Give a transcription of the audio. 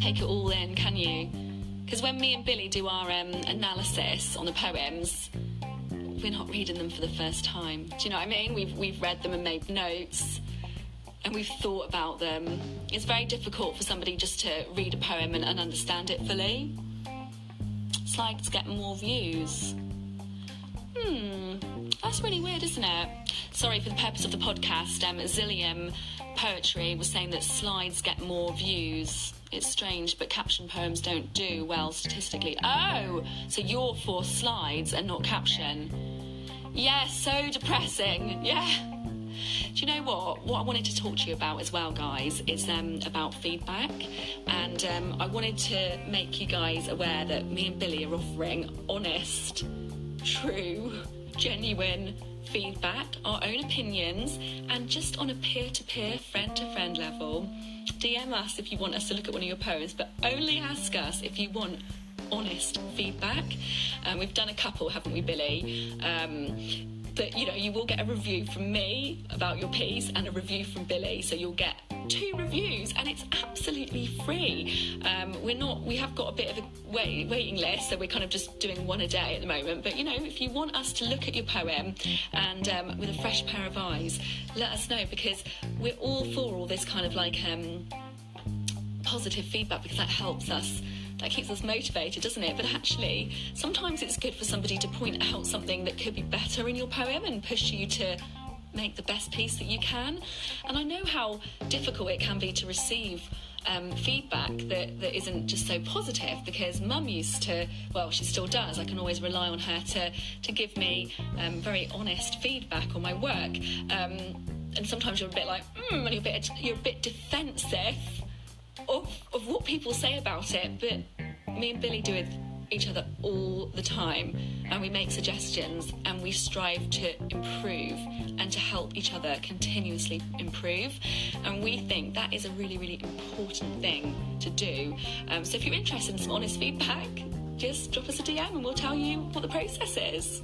Take it all in, can you? Because when me and Billy do our um, analysis on the poems, we're not reading them for the first time. Do you know what I mean? We've, we've read them and made notes and we've thought about them. It's very difficult for somebody just to read a poem and, and understand it fully. It's like to get more views. Hmm, that's really weird, isn't it? Sorry, for the purpose of the podcast, um, Zillium Poetry was saying that slides get more views. It's strange, but caption poems don't do well statistically. Oh, so you're for slides and not caption. Yeah, so depressing. Yeah. Do you know what? What I wanted to talk to you about as well, guys, is um, about feedback. And um, I wanted to make you guys aware that me and Billy are offering honest, true, genuine feedback, our own opinions, and just on a peer to peer, friend to friend level. DM us if you want us to look at one of your poems, but only ask us if you want honest feedback. Um, we've done a couple, haven't we, Billy? Um, you know you will get a review from me about your piece and a review from Billy, so you'll get two reviews and it's absolutely free. Um, we're not we have got a bit of a wait, waiting list, so we're kind of just doing one a day at the moment. But you know, if you want us to look at your poem and um, with a fresh pair of eyes, let us know because we're all for all this kind of like um, positive feedback because that helps us that keeps us motivated, doesn't it? But actually, sometimes it's good for somebody to point out something that could be better in your poem and push you to make the best piece that you can. And I know how difficult it can be to receive um, feedback that, that isn't just so positive because mum used to, well, she still does. I can always rely on her to, to give me um, very honest feedback on my work. Um, and sometimes you're a bit like, mm, and you're a bit, you're a bit defensive of, of what people say about it, but me and Billy do it each other all the time and we make suggestions and we strive to improve and to help each other continuously improve. And we think that is a really really important thing to do. Um, so if you're interested in some honest feedback just drop us a dm and we'll tell you what the process is